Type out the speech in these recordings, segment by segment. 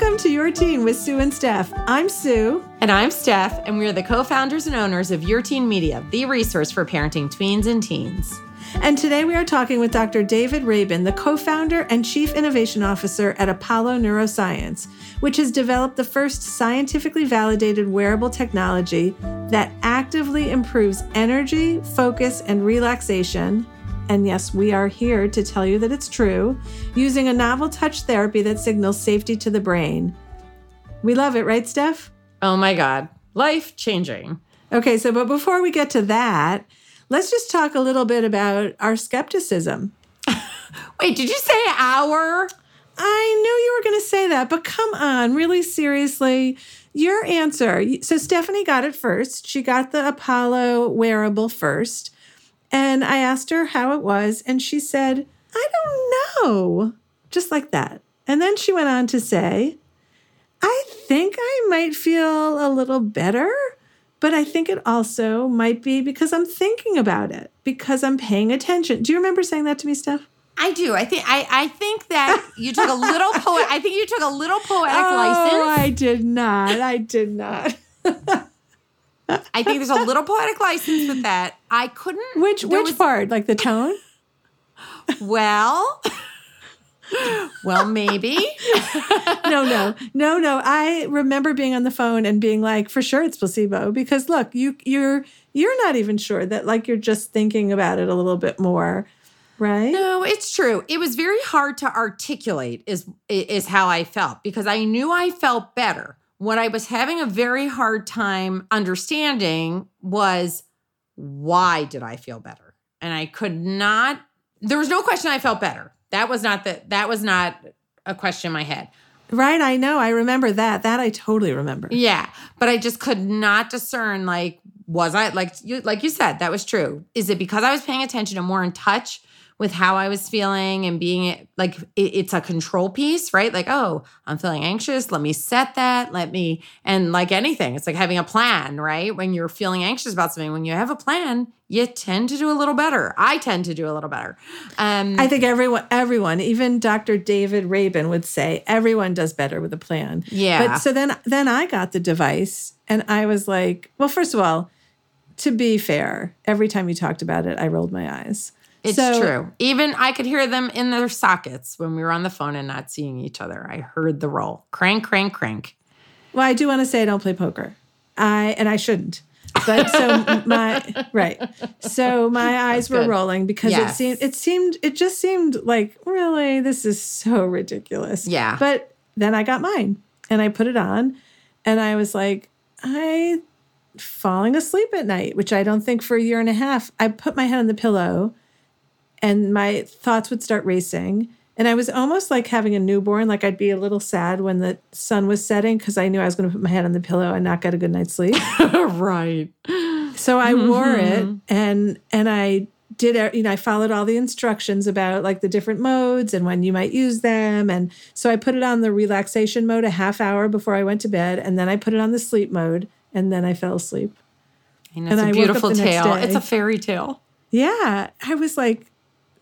Welcome to Your Teen with Sue and Steph. I'm Sue. And I'm Steph, and we're the co founders and owners of Your Teen Media, the resource for parenting tweens and teens. And today we are talking with Dr. David Rabin, the co founder and chief innovation officer at Apollo Neuroscience, which has developed the first scientifically validated wearable technology that actively improves energy, focus, and relaxation and yes, we are here to tell you that it's true, using a novel touch therapy that signals safety to the brain. We love it, right, Steph? Oh my God. Life changing. Okay, so but before we get to that, let's just talk a little bit about our skepticism. Wait, did you say our? I knew you were going to say that, but come on, really seriously. Your answer. So Stephanie got it first. She got the Apollo wearable first. And I asked her how it was, and she said, I don't know, just like that. And then she went on to say, I think I might feel a little better, but I think it also might be because I'm thinking about it, because I'm paying attention. Do you remember saying that to me, Steph? I do. I think I, I think that you took a little poet. I think you took a little poetic license. oh, license. I did not. I did not. I think there's a little poetic license with that. I couldn't. Which which was, part? Like the tone? Well, well, maybe. no, no, no, no. I remember being on the phone and being like, for sure it's placebo because look, you you're you're not even sure that like you're just thinking about it a little bit more. Right? No, it's true. It was very hard to articulate is is how I felt because I knew I felt better what I was having a very hard time understanding was why did I feel better? And I could not there was no question I felt better. That was not the that was not a question in my head. Right, I know. I remember that. That I totally remember. Yeah, but I just could not discern like was I like you like you said that was true. Is it because I was paying attention and more in touch with how I was feeling and being like it, it's a control piece, right? Like, oh, I'm feeling anxious. Let me set that. Let me, and like anything, it's like having a plan, right? When you're feeling anxious about something, when you have a plan, you tend to do a little better. I tend to do a little better. Um, I think everyone, everyone, even Dr. David Rabin would say everyone does better with a plan. Yeah. But so then, then I got the device and I was like, well, first of all, to be fair, every time you talked about it, I rolled my eyes. It's so, true. Even I could hear them in their sockets when we were on the phone and not seeing each other. I heard the roll. Crank, crank, crank. Well, I do want to say I don't play poker. I and I shouldn't. But so my right. So my eyes were rolling because yes. it seemed it seemed it just seemed like really this is so ridiculous. Yeah. But then I got mine and I put it on and I was like I falling asleep at night, which I don't think for a year and a half. I put my head on the pillow and my thoughts would start racing. And I was almost like having a newborn. Like I'd be a little sad when the sun was setting because I knew I was going to put my head on the pillow and not get a good night's sleep. right. So I mm-hmm. wore it and and I did you know I followed all the instructions about like the different modes and when you might use them and so I put it on the relaxation mode a half hour before I went to bed and then I put it on the sleep mode and then I fell asleep. And it's and a I beautiful tale. It's a fairy tale. Yeah, I was like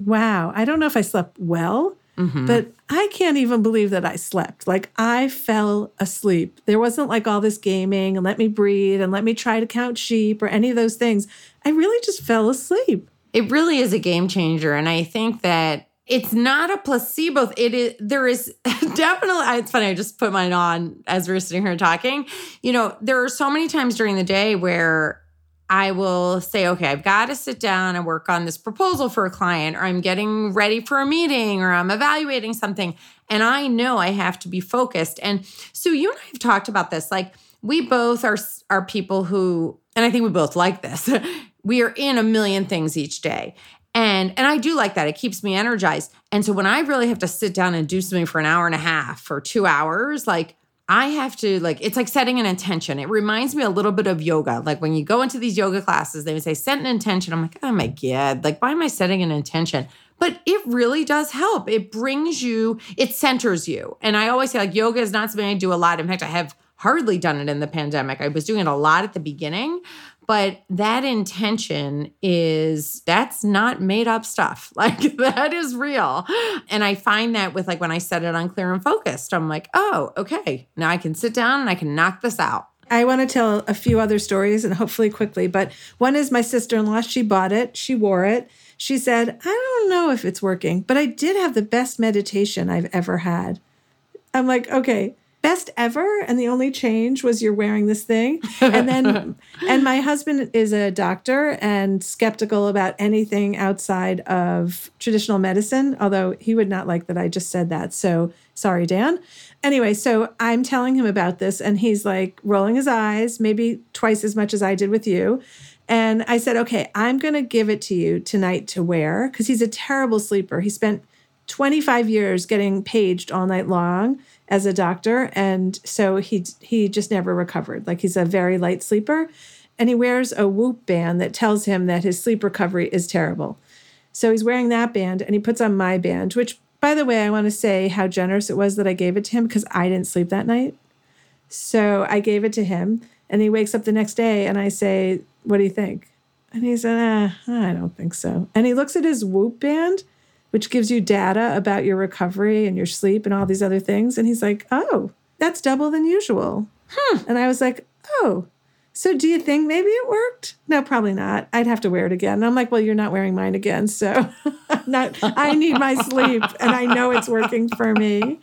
wow, I don't know if I slept well, mm-hmm. but I can't even believe that I slept. Like I fell asleep. There wasn't like all this gaming and let me breathe and let me try to count sheep or any of those things. I really just fell asleep. It really is a game changer. And I think that it's not a placebo. It is there is definitely it's funny, I just put mine on as we are sitting here talking. You know, there are so many times during the day where I will say, okay, I've got to sit down and work on this proposal for a client, or I'm getting ready for a meeting, or I'm evaluating something. And I know I have to be focused. And so you and I have talked about this. Like, we both are, are people who, and I think we both like this, we are in a million things each day. And, and I do like that. It keeps me energized. And so when I really have to sit down and do something for an hour and a half or two hours, like I have to like it's like setting an intention. It reminds me a little bit of yoga. Like when you go into these yoga classes, they would say set an intention. I'm like, oh my god, like why am I setting an intention? But it really does help. It brings you, it centers you. And I always say like yoga is not something I do a lot. In fact, I have hardly done it in the pandemic. I was doing it a lot at the beginning, But that intention is that's not made up stuff. Like that is real. And I find that with like when I set it on clear and focused, I'm like, oh, okay, now I can sit down and I can knock this out. I want to tell a few other stories and hopefully quickly, but one is my sister in law. She bought it, she wore it. She said, I don't know if it's working, but I did have the best meditation I've ever had. I'm like, okay, best ever. And the only change was you're wearing this thing. And then, and my husband is a doctor and skeptical about anything outside of traditional medicine, although he would not like that I just said that. So sorry, Dan. Anyway, so I'm telling him about this, and he's like rolling his eyes, maybe twice as much as I did with you. And I said, okay, I'm going to give it to you tonight to wear because he's a terrible sleeper. He spent 25 years getting paged all night long as a doctor. And so he, he just never recovered. Like he's a very light sleeper. And he wears a whoop band that tells him that his sleep recovery is terrible. So he's wearing that band and he puts on my band, which, by the way, I want to say how generous it was that I gave it to him because I didn't sleep that night. So I gave it to him. And he wakes up the next day and I say, What do you think? And he said, eh, I don't think so. And he looks at his Whoop band, which gives you data about your recovery and your sleep and all these other things. And he's like, Oh, that's double than usual. Hmm. And I was like, Oh, so do you think maybe it worked? No, probably not. I'd have to wear it again. And I'm like, well, you're not wearing mine again. So not I need my sleep and I know it's working for me.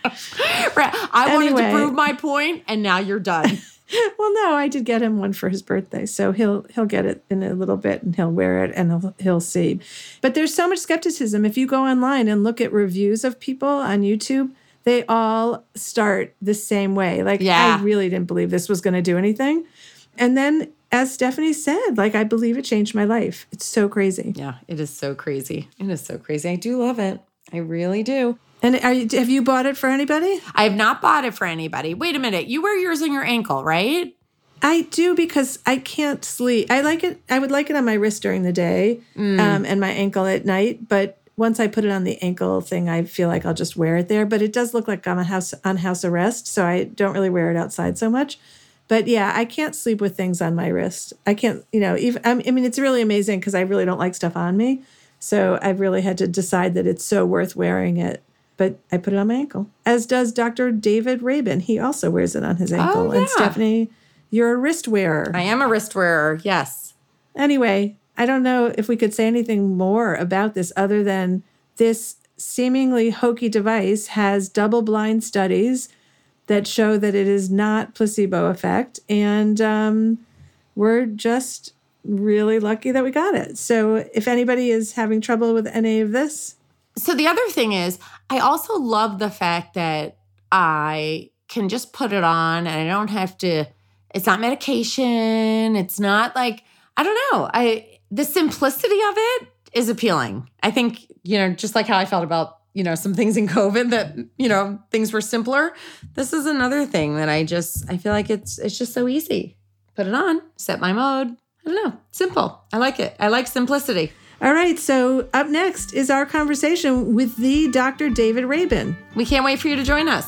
Right. I anyway. wanted to prove my point and now you're done. well, no, I did get him one for his birthday, so he'll he'll get it in a little bit and he'll wear it and he'll he'll see. But there's so much skepticism. If you go online and look at reviews of people on YouTube, they all start the same way. Like yeah. I really didn't believe this was going to do anything. And then as Stephanie said, like I believe it changed my life. It's so crazy. Yeah, it is so crazy. It is so crazy. I do love it. I really do. And you, have you bought it for anybody? I have not bought it for anybody. Wait a minute. You wear yours on your ankle, right? I do because I can't sleep. I like it. I would like it on my wrist during the day mm. um, and my ankle at night. But once I put it on the ankle thing, I feel like I'll just wear it there. But it does look like I'm a house on house arrest, so I don't really wear it outside so much. But yeah, I can't sleep with things on my wrist. I can't, you know, even I mean, it's really amazing because I really don't like stuff on me. So I've really had to decide that it's so worth wearing it but I put it on my ankle, as does Dr. David Rabin. He also wears it on his ankle. Oh, yeah. And Stephanie, you're a wrist wearer. I am a wrist wearer, yes. Anyway, I don't know if we could say anything more about this other than this seemingly hokey device has double blind studies that show that it is not placebo effect. And um, we're just really lucky that we got it. So if anybody is having trouble with any of this, so the other thing is, I also love the fact that I can just put it on and I don't have to it's not medication, it's not like I don't know. I the simplicity of it is appealing. I think, you know, just like how I felt about, you know, some things in COVID that, you know, things were simpler. This is another thing that I just I feel like it's it's just so easy. Put it on, set my mode. I don't know. Simple. I like it. I like simplicity. All right, so up next is our conversation with the Dr. David Rabin. We can't wait for you to join us.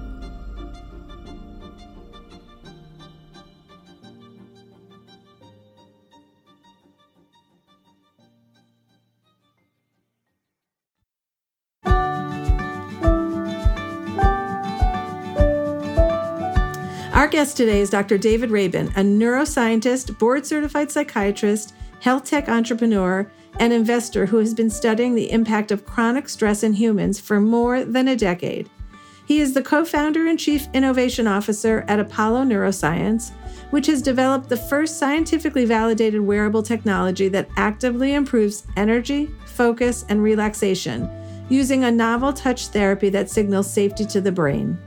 Guest today is Dr. David Rabin, a neuroscientist, board certified psychiatrist, health tech entrepreneur, and investor who has been studying the impact of chronic stress in humans for more than a decade. He is the co founder and chief innovation officer at Apollo Neuroscience, which has developed the first scientifically validated wearable technology that actively improves energy, focus, and relaxation using a novel touch therapy that signals safety to the brain.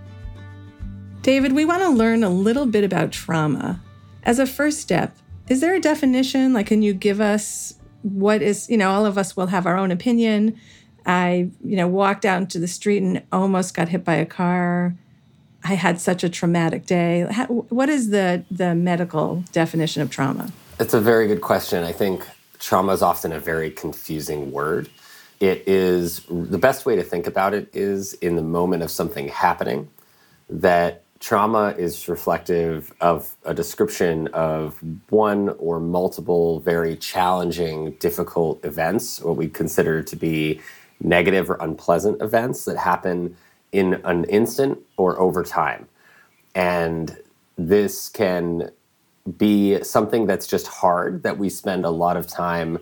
David, we want to learn a little bit about trauma. As a first step, is there a definition? Like, can you give us what is, you know, all of us will have our own opinion. I, you know, walked out into the street and almost got hit by a car. I had such a traumatic day. What is the the medical definition of trauma? It's a very good question. I think trauma is often a very confusing word. It is the best way to think about it is in the moment of something happening that trauma is reflective of a description of one or multiple very challenging, difficult events, what we consider to be negative or unpleasant events that happen in an instant or over time. And this can be something that's just hard that we spend a lot of time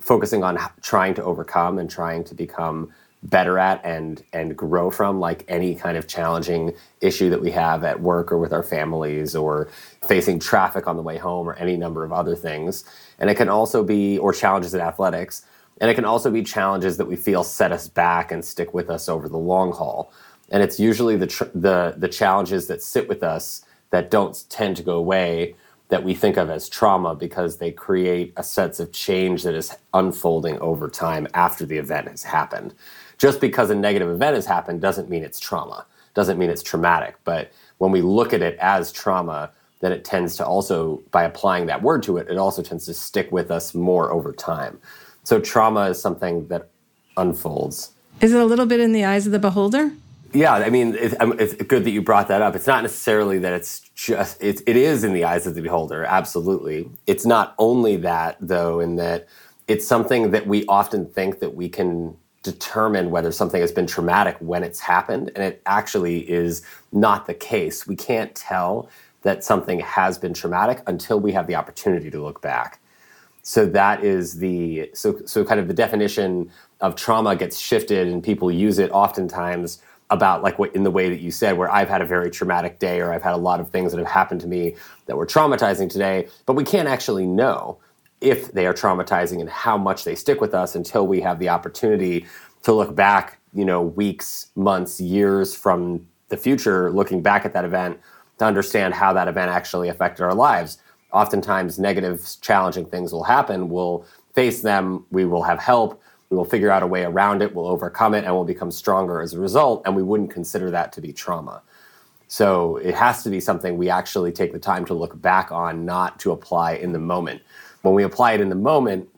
focusing on trying to overcome and trying to become better at and and grow from like any kind of challenging issue that we have at work or with our families or facing traffic on the way home or any number of other things. And it can also be or challenges in athletics. And it can also be challenges that we feel set us back and stick with us over the long haul. And it's usually the tr- the the challenges that sit with us that don't tend to go away that we think of as trauma because they create a sense of change that is unfolding over time after the event has happened just because a negative event has happened doesn't mean it's trauma, doesn't mean it's traumatic. But when we look at it as trauma, then it tends to also, by applying that word to it, it also tends to stick with us more over time. So trauma is something that unfolds. Is it a little bit in the eyes of the beholder? Yeah, I mean, it, um, it's good that you brought that up. It's not necessarily that it's just, it, it is in the eyes of the beholder, absolutely. It's not only that, though, in that it's something that we often think that we can determine whether something has been traumatic when it's happened, and it actually is not the case. We can't tell that something has been traumatic until we have the opportunity to look back. So that is the so so kind of the definition of trauma gets shifted, and people use it oftentimes about like what in the way that you said where I've had a very traumatic day or I've had a lot of things that have happened to me that were traumatizing today, but we can't actually know if they are traumatizing and how much they stick with us until we have the opportunity to look back, you know, weeks, months, years from the future, looking back at that event to understand how that event actually affected our lives. Oftentimes, negative, challenging things will happen. We'll face them, we will have help, we will figure out a way around it, we'll overcome it, and we'll become stronger as a result. And we wouldn't consider that to be trauma. So it has to be something we actually take the time to look back on, not to apply in the moment when we apply it in the moment,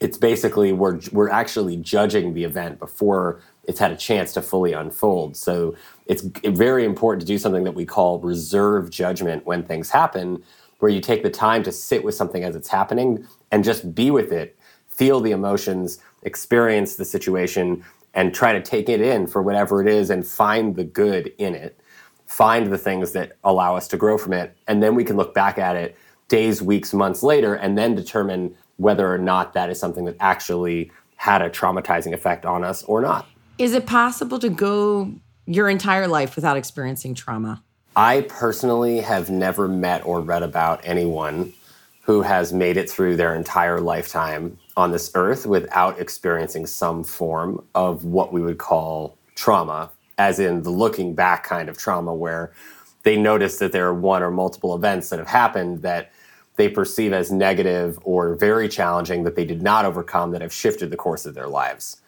it's basically we're we're actually judging the event before it's had a chance to fully unfold. So it's very important to do something that we call reserve judgment when things happen, where you take the time to sit with something as it's happening and just be with it, feel the emotions, experience the situation, and try to take it in for whatever it is and find the good in it. Find the things that allow us to grow from it. And then we can look back at it days, weeks, months later, and then determine whether or not that is something that actually had a traumatizing effect on us or not. Is it possible to go your entire life without experiencing trauma? I personally have never met or read about anyone who has made it through their entire lifetime on this earth without experiencing some form of what we would call trauma, as in the looking back kind of trauma, where they notice that there are one or multiple events that have happened that they perceive as negative or very challenging that they did not overcome that have shifted the course of their lives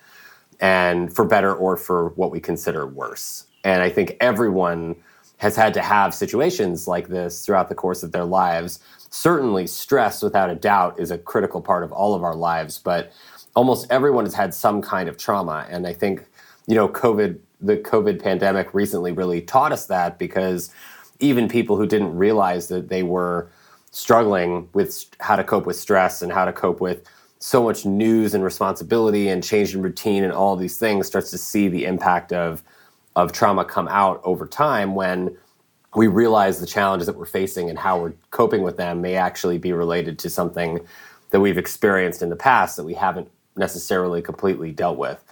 and for better or for what we consider worse. And I think everyone has had to have situations like this throughout the course of their lives. Certainly, stress, without a doubt, is a critical part of all of our lives, but almost everyone has had some kind of trauma. And I think, you know, COVID, the COVID pandemic recently really taught us that because even people who didn't realize that they were struggling with how to cope with stress and how to cope with so much news and responsibility and change in routine and all these things starts to see the impact of of trauma come out over time when we realize the challenges that we're facing and how we're coping with them may actually be related to something that we've experienced in the past that we haven't necessarily completely dealt with.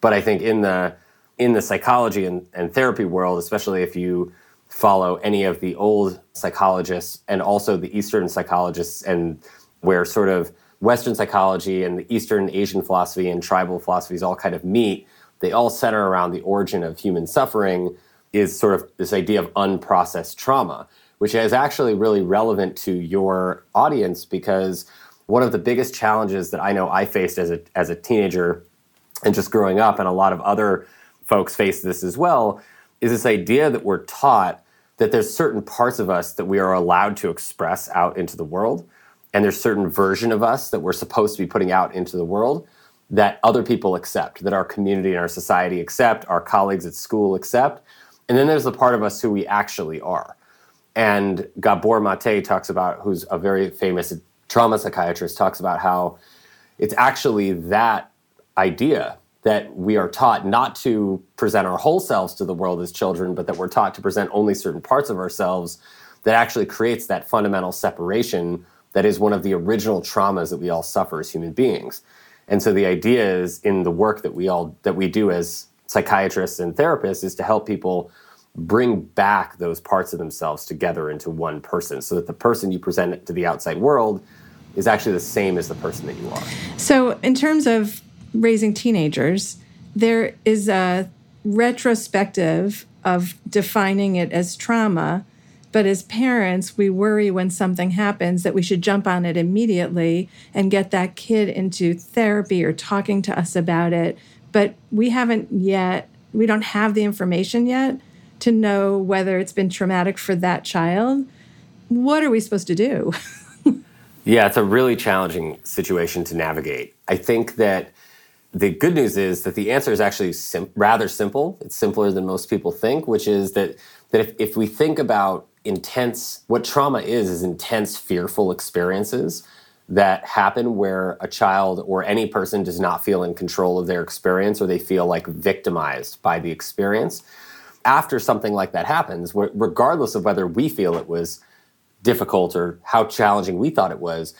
But I think in the in the psychology and, and therapy world, especially if you follow any of the old psychologists and also the Eastern psychologists, and where sort of Western psychology and the Eastern Asian philosophy and tribal philosophies all kind of meet, they all center around the origin of human suffering is sort of this idea of unprocessed trauma, which is actually really relevant to your audience because one of the biggest challenges that I know I faced as a, as a teenager and just growing up, and a lot of other folks face this as well, is this idea that we're taught that there's certain parts of us that we are allowed to express out into the world and there's certain version of us that we're supposed to be putting out into the world that other people accept that our community and our society accept our colleagues at school accept and then there's the part of us who we actually are and Gabor Maté talks about who's a very famous trauma psychiatrist talks about how it's actually that idea that we are taught not to present our whole selves to the world as children, but that we're taught to present only certain parts of ourselves that actually creates that fundamental separation that is one of the original traumas that we all suffer as human beings. And so the idea is in the work that we all that we do as psychiatrists and therapists is to help people bring back those parts of themselves together into one person so that the person you present to the outside world is actually the same as the person that you are. So in terms of raising teenagers, there is a retrospective of defining it as trauma. But as parents, we worry when something happens that we should jump on it immediately and get that kid into therapy or talking to us about it. But we haven't yet, we don't have the information yet to know whether it's been traumatic for that child. What are we supposed to do? yeah, it's a really challenging situation to navigate. I think that the good news is that the answer is actually sim- rather simple. It's simpler than most people think, which is that that if, if we think about intense, what trauma is is intense, fearful experiences that happen where a child or any person does not feel in control of their experience or they feel like victimized by the experience. After something like that happens, regardless of whether we feel it was difficult or how challenging we thought it was,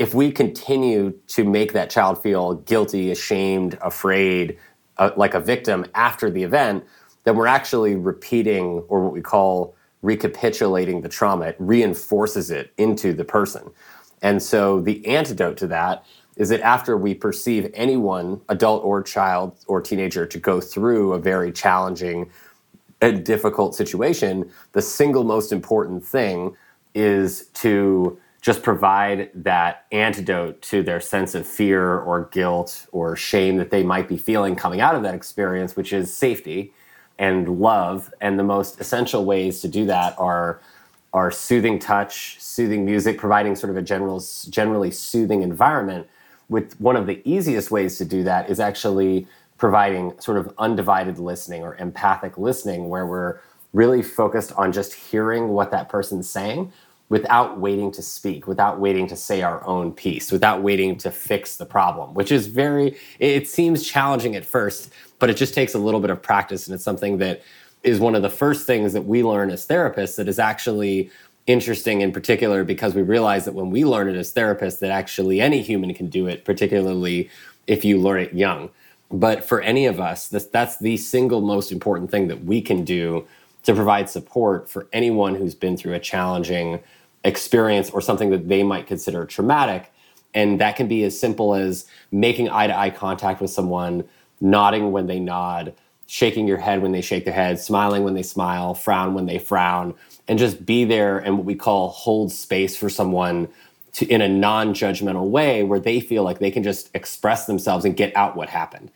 if we continue to make that child feel guilty, ashamed, afraid, uh, like a victim after the event, then we're actually repeating or what we call recapitulating the trauma. It reinforces it into the person. And so the antidote to that is that after we perceive anyone, adult or child or teenager, to go through a very challenging and difficult situation, the single most important thing is to just provide that antidote to their sense of fear or guilt or shame that they might be feeling coming out of that experience, which is safety and love. And the most essential ways to do that are are soothing touch, soothing music, providing sort of a general, generally soothing environment. With one of the easiest ways to do that is actually providing sort of undivided listening or empathic listening, where we're really focused on just hearing what that person's saying without waiting to speak, without waiting to say our own piece, without waiting to fix the problem, which is very, it seems challenging at first, but it just takes a little bit of practice. And it's something that is one of the first things that we learn as therapists that is actually interesting in particular because we realize that when we learn it as therapists, that actually any human can do it, particularly if you learn it young. But for any of us, that's the single most important thing that we can do to provide support for anyone who's been through a challenging experience or something that they might consider traumatic. And that can be as simple as making eye to eye contact with someone, nodding when they nod, shaking your head when they shake their head, smiling when they smile, frown when they frown, and just be there and what we call hold space for someone to, in a non judgmental way where they feel like they can just express themselves and get out what happened.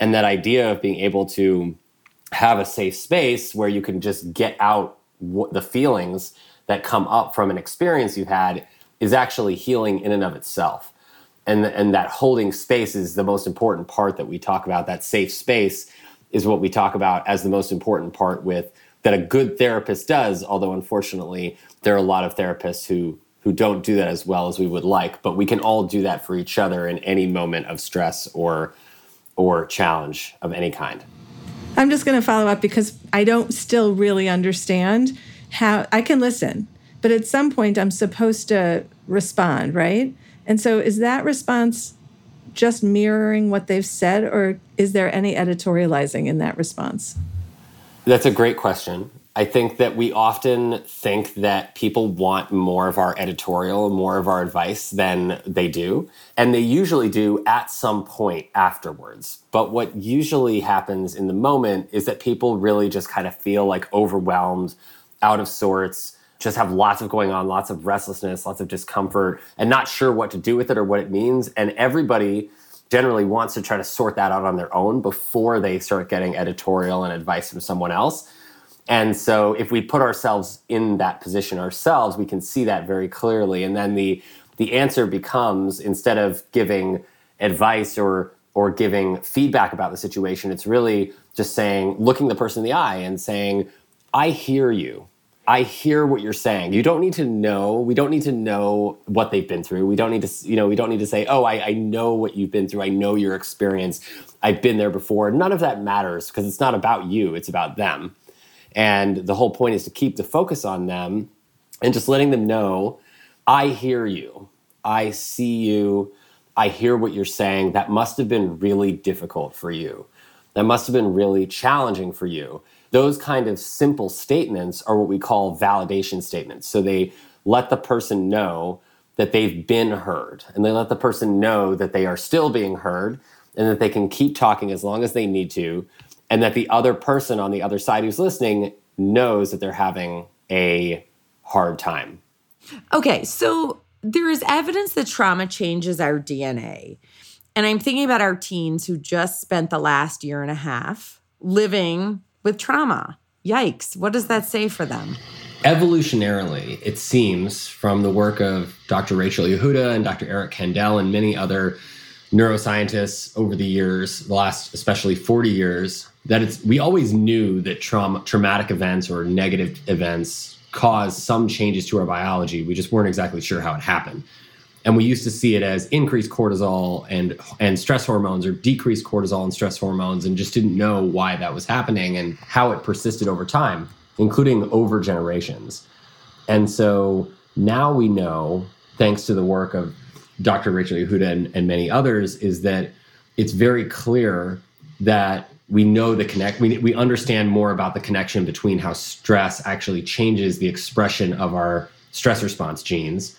And that idea of being able to have a safe space where you can just get out the feelings that come up from an experience you've had is actually healing in and of itself. And, and that holding space is the most important part that we talk about. That safe space is what we talk about as the most important part with that a good therapist does, although unfortunately there are a lot of therapists who who don't do that as well as we would like, but we can all do that for each other in any moment of stress or or challenge of any kind. I'm just going to follow up because I don't still really understand how I can listen, but at some point I'm supposed to respond, right? And so is that response just mirroring what they've said, or is there any editorializing in that response? That's a great question. I think that we often think that people want more of our editorial, more of our advice than they do. And they usually do at some point afterwards. But what usually happens in the moment is that people really just kind of feel like overwhelmed, out of sorts, just have lots of going on, lots of restlessness, lots of discomfort, and not sure what to do with it or what it means. And everybody generally wants to try to sort that out on their own before they start getting editorial and advice from someone else. And so if we put ourselves in that position ourselves, we can see that very clearly. And then the the answer becomes instead of giving advice or or giving feedback about the situation, it's really just saying, looking the person in the eye and saying, I hear you. I hear what you're saying. You don't need to know. We don't need to know what they've been through. We don't need to, you know, we don't need to say, oh, I, I know what you've been through. I know your experience. I've been there before. None of that matters because it's not about you. It's about them. And the whole point is to keep the focus on them and just letting them know I hear you. I see you. I hear what you're saying. That must have been really difficult for you. That must have been really challenging for you. Those kind of simple statements are what we call validation statements. So they let the person know that they've been heard and they let the person know that they are still being heard and that they can keep talking as long as they need to and that the other person on the other side who's listening knows that they're having a hard time. Okay, so there is evidence that trauma changes our DNA. And I'm thinking about our teens who just spent the last year and a half living with trauma. Yikes, what does that say for them? Evolutionarily, it seems from the work of Dr. Rachel Yehuda and Dr. Eric Kandel and many other neuroscientists over the years, the last especially 40 years, that it's we always knew that trauma traumatic events or negative events cause some changes to our biology. We just weren't exactly sure how it happened. And we used to see it as increased cortisol and and stress hormones or decreased cortisol and stress hormones and just didn't know why that was happening and how it persisted over time, including over generations. And so now we know, thanks to the work of Dr. Rachel Yehuda and, and many others, is that it's very clear that we know the connect we, we understand more about the connection between how stress actually changes the expression of our stress response genes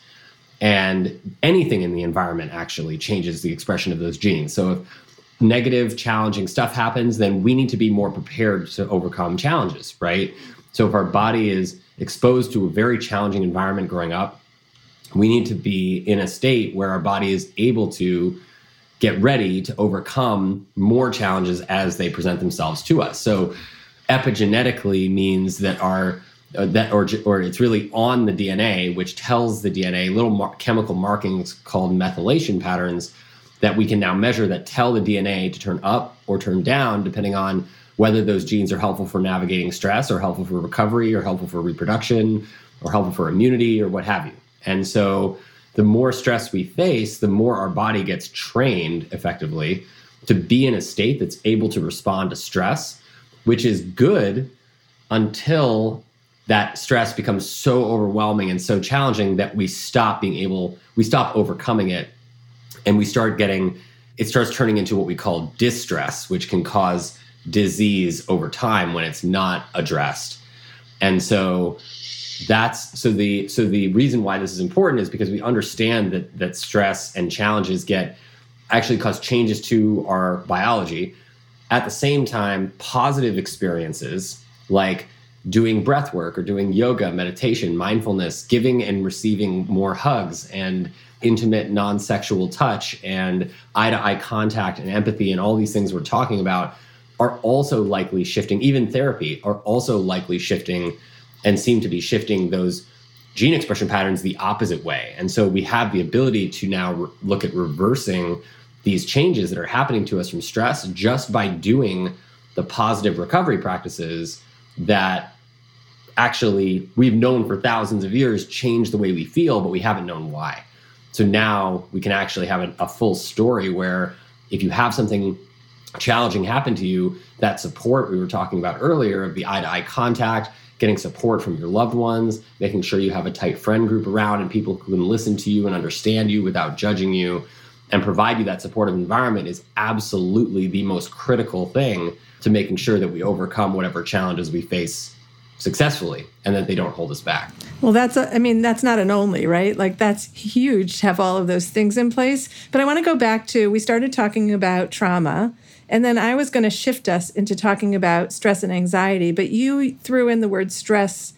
and anything in the environment actually changes the expression of those genes so if negative challenging stuff happens then we need to be more prepared to overcome challenges right so if our body is exposed to a very challenging environment growing up we need to be in a state where our body is able to get ready to overcome more challenges as they present themselves to us. So epigenetically means that our uh, that or or it's really on the DNA, which tells the DNA little mar- chemical markings called methylation patterns that we can now measure that tell the DNA to turn up or turn down depending on whether those genes are helpful for navigating stress or helpful for recovery or helpful for reproduction or helpful for immunity or what have you. And so the more stress we face, the more our body gets trained effectively to be in a state that's able to respond to stress, which is good until that stress becomes so overwhelming and so challenging that we stop being able, we stop overcoming it and we start getting, it starts turning into what we call distress, which can cause disease over time when it's not addressed. And so that's so the so the reason why this is important is because we understand that that stress and challenges get actually cause changes to our biology. At the same time, positive experiences like doing breath work or doing yoga, meditation, mindfulness, giving and receiving more hugs and intimate non-sexual touch and eye-to-eye contact and empathy and all these things we're talking about are also likely shifting even therapy are also likely shifting and seem to be shifting those gene expression patterns the opposite way. And so we have the ability to now re- look at reversing these changes that are happening to us from stress just by doing the positive recovery practices that actually we've known for thousands of years change the way we feel, but we haven't known why. So now we can actually have a, a full story where if you have something challenging happen to you, that support we were talking about earlier of the eye to eye contact, getting support from your loved ones, making sure you have a tight friend group around and people who can listen to you and understand you without judging you and provide you that supportive environment is absolutely the most critical thing to making sure that we overcome whatever challenges we face successfully and that they don't hold us back. Well, that's, a, I mean, that's not an only, right? Like, that's huge to have all of those things in place. But I want to go back to we started talking about trauma. And then I was going to shift us into talking about stress and anxiety, but you threw in the word stress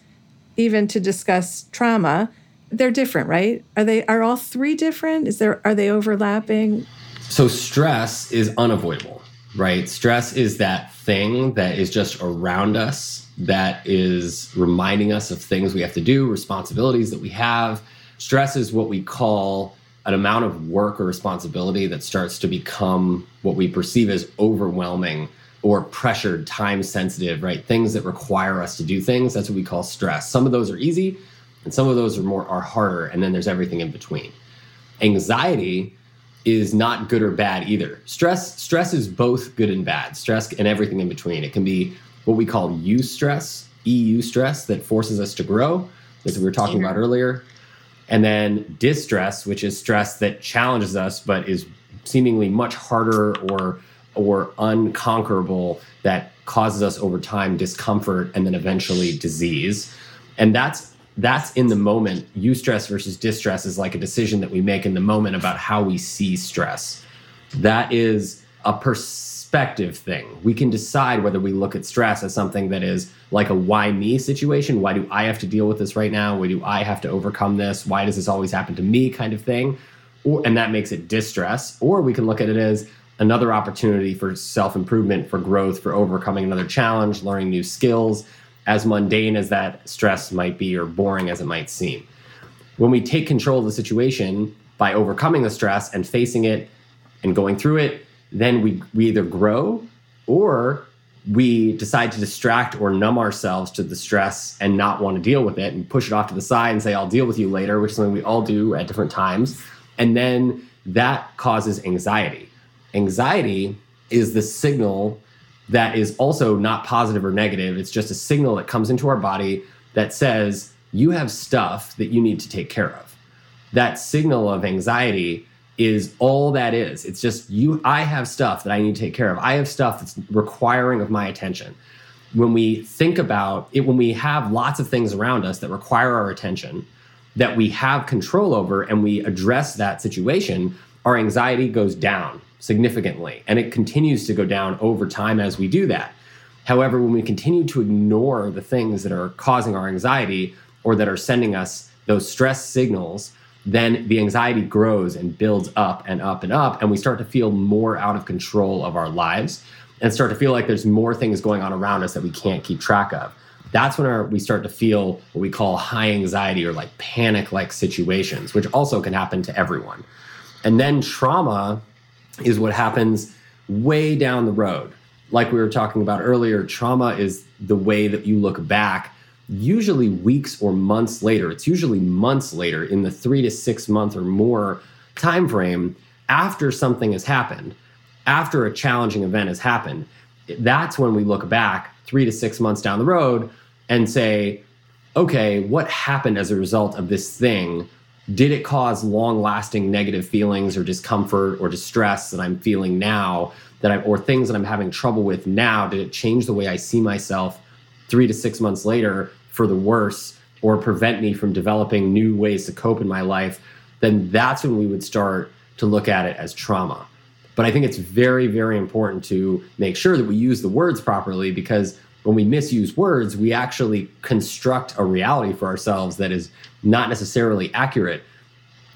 even to discuss trauma. They're different, right? Are they are all three different? Is there are they overlapping? So stress is unavoidable, right? Stress is that thing that is just around us that is reminding us of things we have to do, responsibilities that we have. Stress is what we call an amount of work or responsibility that starts to become what we perceive as overwhelming or pressured, time sensitive, right? Things that require us to do things. That's what we call stress. Some of those are easy and some of those are more are harder and then there's everything in between. Anxiety is not good or bad either. Stress stress is both good and bad. Stress and everything in between. It can be what we call eustress, EU stress that forces us to grow, as we were talking about earlier and then distress, which is stress that challenges us but is seemingly much harder or or unconquerable that causes us over time discomfort and then eventually disease. And that's that's in the moment. Eustress versus distress is like a decision that we make in the moment about how we see stress. That is a perspective thing. We can decide whether we look at stress as something that is like a why me situation. Why do I have to deal with this right now? Why do I have to overcome this? Why does this always happen to me kind of thing? Or, and that makes it distress. Or we can look at it as another opportunity for self improvement, for growth, for overcoming another challenge, learning new skills, as mundane as that stress might be or boring as it might seem. When we take control of the situation by overcoming the stress and facing it and going through it, then we, we either grow or we decide to distract or numb ourselves to the stress and not want to deal with it and push it off to the side and say, I'll deal with you later, which is something we all do at different times. And then that causes anxiety. Anxiety is the signal that is also not positive or negative. It's just a signal that comes into our body that says, you have stuff that you need to take care of. That signal of anxiety is all that is. It's just you I have stuff that I need to take care of. I have stuff that's requiring of my attention. When we think about it when we have lots of things around us that require our attention that we have control over and we address that situation, our anxiety goes down significantly and it continues to go down over time as we do that. However, when we continue to ignore the things that are causing our anxiety or that are sending us those stress signals, then the anxiety grows and builds up and up and up. And we start to feel more out of control of our lives and start to feel like there's more things going on around us that we can't keep track of. That's when our, we start to feel what we call high anxiety or like panic like situations, which also can happen to everyone. And then trauma is what happens way down the road. Like we were talking about earlier, trauma is the way that you look back usually weeks or months later it's usually months later in the 3 to 6 month or more time frame after something has happened after a challenging event has happened that's when we look back 3 to 6 months down the road and say okay, what happened as a result of this thing? Did it cause long lasting negative feelings or discomfort or distress that I'm feeling now that I or things that I'm having trouble with now? Did it change the way I see myself three to six months later for the worse or prevent me from developing new ways to cope in my life? Then that's when we would start to look at it as trauma. But I think it's very, very important to make sure that we use the words properly because when we misuse words, we actually construct a reality for ourselves that is not necessarily accurate.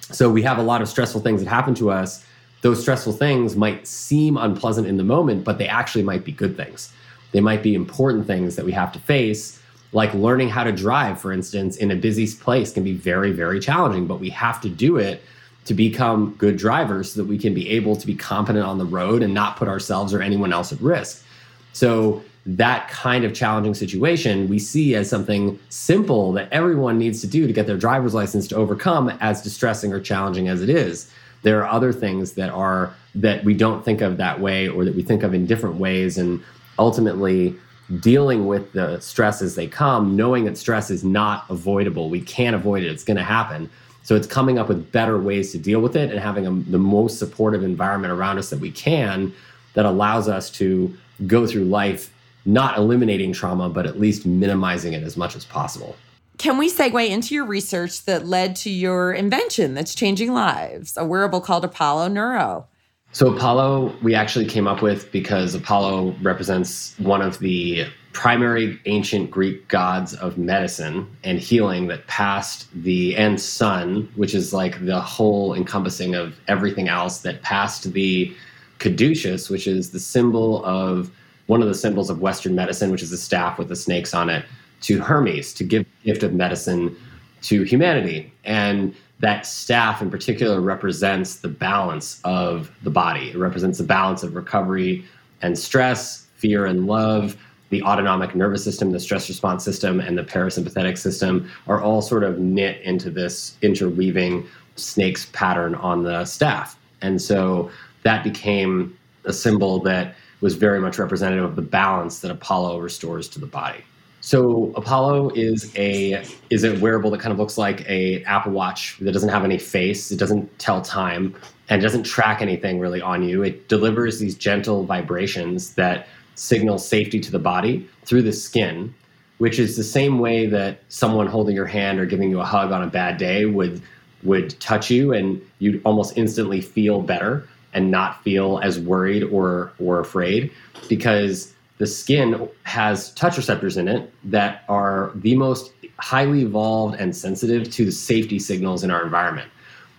So we have a lot of stressful things that happen to us. Those stressful things might seem unpleasant in the moment, but they actually might be good things. They might be important things that we have to face, like learning how to drive, for instance, in a busy place can be very, very challenging, but we have to do it to become good drivers so that we can be able to be competent on the road and not put ourselves or anyone else at risk. So that kind of challenging situation we see as something simple that everyone needs to do to get their driver's license to overcome as distressing or challenging as it is. There are other things that are that we don't think of that way or that we think of in different ways. And ultimately dealing with the stress as they come knowing that stress is not avoidable we can't avoid it it's going to happen. So it's coming up with better ways to deal with it and having a, the most supportive environment around us that we can that allows us to go through life not eliminating trauma, but at least minimizing it as much as possible. Can we segue into your research that led to your invention that's changing lives, a wearable called Apollo Neuro? So, Apollo, we actually came up with because Apollo represents one of the primary ancient Greek gods of medicine and healing that passed the and sun, which is like the whole encompassing of everything else that passed the caduceus, which is the symbol of one of the symbols of Western medicine, which is a staff with the snakes on it, to Hermes to give the gift of medicine to humanity. And that staff in particular represents the balance of the body. It represents the balance of recovery and stress, fear and love. The autonomic nervous system, the stress response system, and the parasympathetic system are all sort of knit into this interweaving snake's pattern on the staff. And so that became a symbol that was very much representative of the balance that Apollo restores to the body. So Apollo is a is a wearable that kind of looks like a Apple Watch that doesn't have any face. It doesn't tell time and doesn't track anything really on you. It delivers these gentle vibrations that signal safety to the body through the skin, which is the same way that someone holding your hand or giving you a hug on a bad day would would touch you and you'd almost instantly feel better and not feel as worried or or afraid because the skin has touch receptors in it that are the most highly evolved and sensitive to the safety signals in our environment.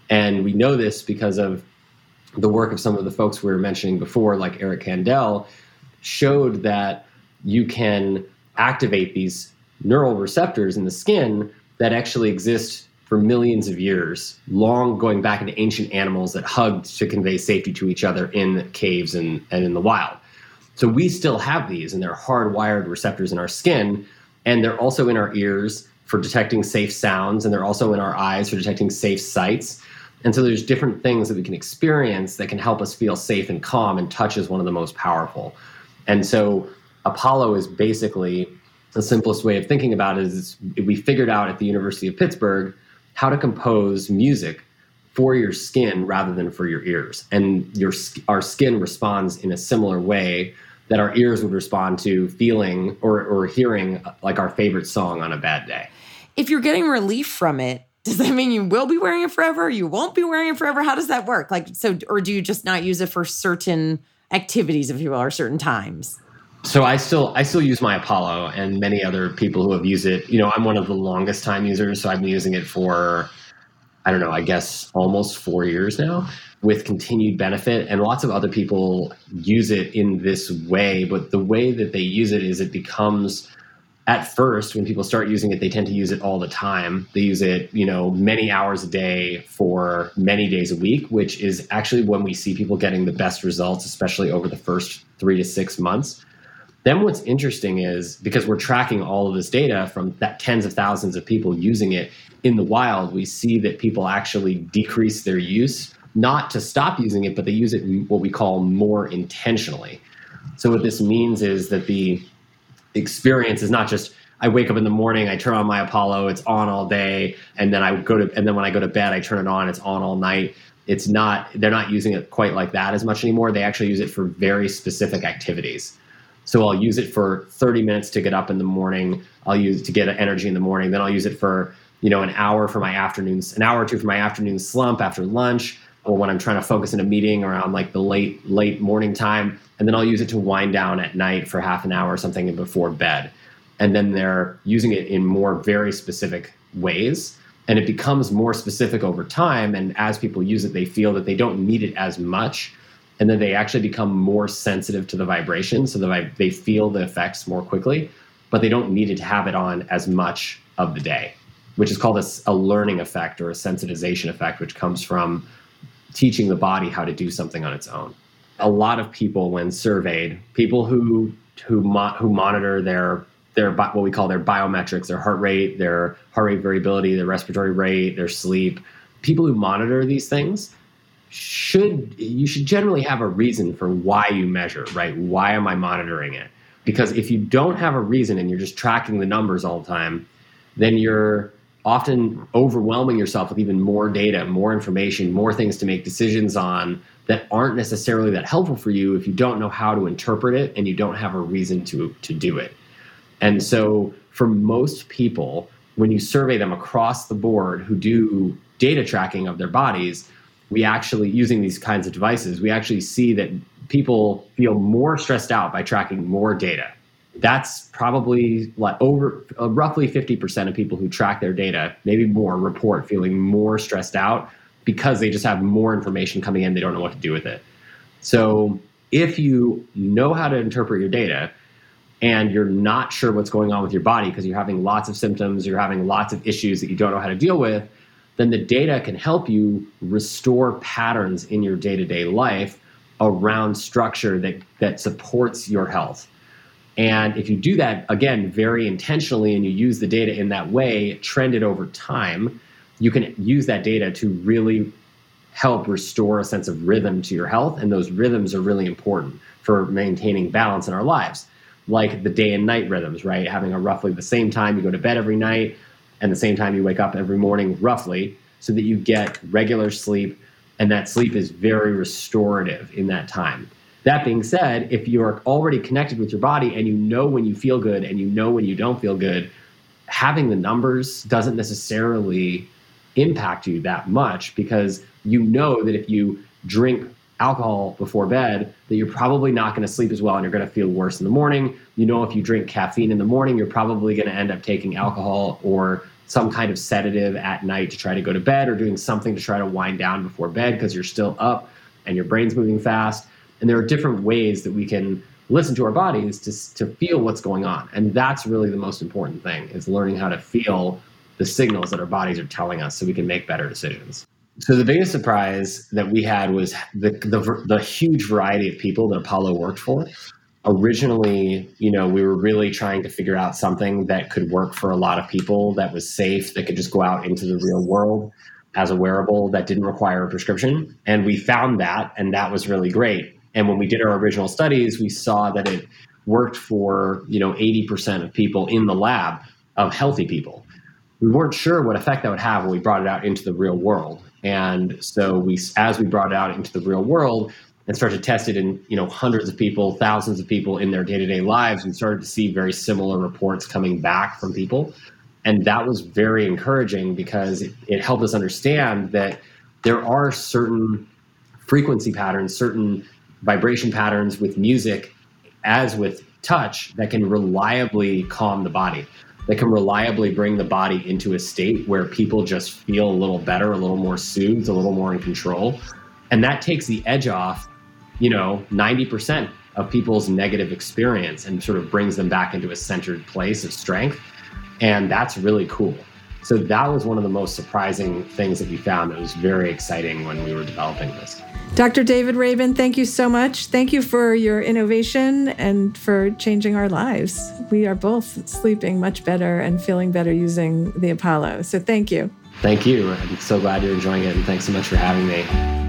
And we know this because of the work of some of the folks we were mentioning before, like Eric Kandel, showed that you can activate these neural receptors in the skin that actually exist for millions of years, long going back into ancient animals that hugged to convey safety to each other in caves and, and in the wild. So we still have these, and they're hardwired receptors in our skin, and they're also in our ears for detecting safe sounds, and they're also in our eyes for detecting safe sights. And so there's different things that we can experience that can help us feel safe and calm, and touch is one of the most powerful. And so Apollo is basically the simplest way of thinking about it is we figured out at the University of Pittsburgh how to compose music for your skin rather than for your ears. And your our skin responds in a similar way that our ears would respond to feeling or, or hearing uh, like our favorite song on a bad day. If you're getting relief from it, does that mean you will be wearing it forever? You won't be wearing it forever? How does that work? Like, so, or do you just not use it for certain activities, if you will, or certain times? So I still I still use my Apollo and many other people who have used it. You know, I'm one of the longest time users, so I've been using it for I don't know, I guess almost 4 years now with continued benefit. And lots of other people use it in this way, but the way that they use it is it becomes at first when people start using it they tend to use it all the time. They use it you know many hours a day for many days a week which is actually when we see people getting the best results especially over the first three to six months then what's interesting is because we're tracking all of this data from that tens of thousands of people using it in the wild, we see that people actually decrease their use, not to stop using it, but they use it what we call more intentionally. So what this means is that the experience is not just I wake up in the morning, I turn on my Apollo, it's on all day, and then I go to and then when I go to bed, I turn it on, it's on all night. It's not they're not using it quite like that as much anymore. They actually use it for very specific activities. So I'll use it for 30 minutes to get up in the morning. I'll use it to get energy in the morning. Then I'll use it for, you know, an hour for my afternoons, an hour or two for my afternoon slump after lunch, or when I'm trying to focus in a meeting around like the late, late morning time. And then I'll use it to wind down at night for half an hour or something before bed. And then they're using it in more very specific ways. And it becomes more specific over time. And as people use it, they feel that they don't need it as much and then they actually become more sensitive to the vibration so that they feel the effects more quickly but they don't need to have it on as much of the day which is called a, a, learning effect or a sensitization effect which comes from teaching the body how to do something on its own. A lot of people when surveyed people who who, mo- who monitor their their what we call their biometrics their heart rate their heart rate variability their respiratory rate their sleep people who monitor these things should you should generally have a reason for why you measure, right? Why am I monitoring it? Because if you don't have a reason and you're just tracking the numbers all the time, then you're often overwhelming yourself with even more data, more information, more things to make decisions on that aren't necessarily that helpful for you if you don't know how to interpret it and you don't have a reason to to do it. And so for most people, when you survey them across the board who do data tracking of their bodies, we actually using these kinds of devices we actually see that people feel more stressed out by tracking more data. That's probably like over uh, roughly 50% of people who track their data maybe more report feeling more stressed out because they just have more information coming in they don't know what to do with it. So if you know how to interpret your data and you're not sure what's going on with your body because you're having lots of symptoms you're having lots of issues that you don't know how to deal with then the data can help you restore patterns in your day-to-day life around structure that that supports your health. And if you do that again very intentionally and you use the data in that way, trend it over time, you can use that data to really help restore a sense of rhythm to your health and those rhythms are really important for maintaining balance in our lives like the day and night rhythms right having a roughly the same time you go to bed every night and the same time you wake up every morning, roughly, so that you get regular sleep. And that sleep is very restorative in that time. That being said, if you're already connected with your body and you know when you feel good and you know when you don't feel good, having the numbers doesn't necessarily impact you that much because you know that if you drink alcohol before bed that you're probably not going to sleep as well and you're going to feel worse in the morning. You know, if you drink caffeine in the morning, you're probably going to end up taking alcohol or some kind of sedative at night to try to go to bed or doing something to try to wind down before bed because you're still up and your brain's moving fast. And there are different ways that we can listen to our bodies to, to feel what's going on. And that's really the most important thing is learning how to feel the signals that our bodies are telling us so we can make better decisions. So the biggest surprise that we had was the, the, the huge variety of people that Apollo worked for. Originally, you know, we were really trying to figure out something that could work for a lot of people, that was safe, that could just go out into the real world as a wearable that didn't require a prescription. And we found that, and that was really great. And when we did our original studies, we saw that it worked for, you know, 80% of people in the lab of healthy people. We weren't sure what effect that would have when we brought it out into the real world. And so we, as we brought it out into the real world and started to test it in, you know, hundreds of people, thousands of people in their day-to-day lives, we started to see very similar reports coming back from people. And that was very encouraging because it, it helped us understand that there are certain frequency patterns, certain vibration patterns with music, as with touch, that can reliably calm the body that can reliably bring the body into a state where people just feel a little better, a little more soothed, a little more in control. And that takes the edge off, you know, 90% of people's negative experience and sort of brings them back into a centered place of strength. And that's really cool. So that was one of the most surprising things that we found that was very exciting when we were developing this. Dr. David Rabin, thank you so much. Thank you for your innovation and for changing our lives. We are both sleeping much better and feeling better using the Apollo. So thank you. Thank you. I'm so glad you're enjoying it, and thanks so much for having me.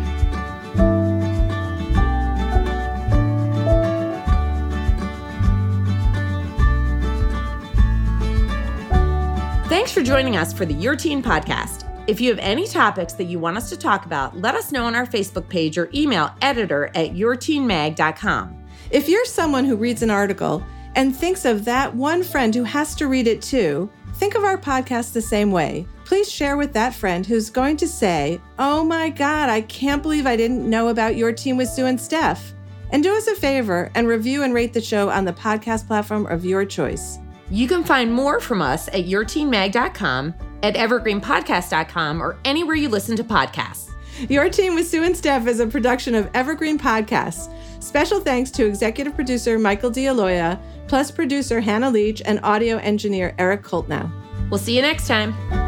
Thanks for joining us for the Your Teen podcast. If you have any topics that you want us to talk about, let us know on our Facebook page or email editor at yourteenmag.com. If you're someone who reads an article and thinks of that one friend who has to read it too, think of our podcast the same way. Please share with that friend who's going to say, Oh my God, I can't believe I didn't know about Your Teen with Sue and Steph. And do us a favor and review and rate the show on the podcast platform of your choice. You can find more from us at yourteenmag.com, at evergreenpodcast.com, or anywhere you listen to podcasts. Your Teen with Sue and Steph is a production of Evergreen Podcasts. Special thanks to executive producer Michael D'Aloia, plus producer Hannah Leach and audio engineer Eric Koltnow. We'll see you next time.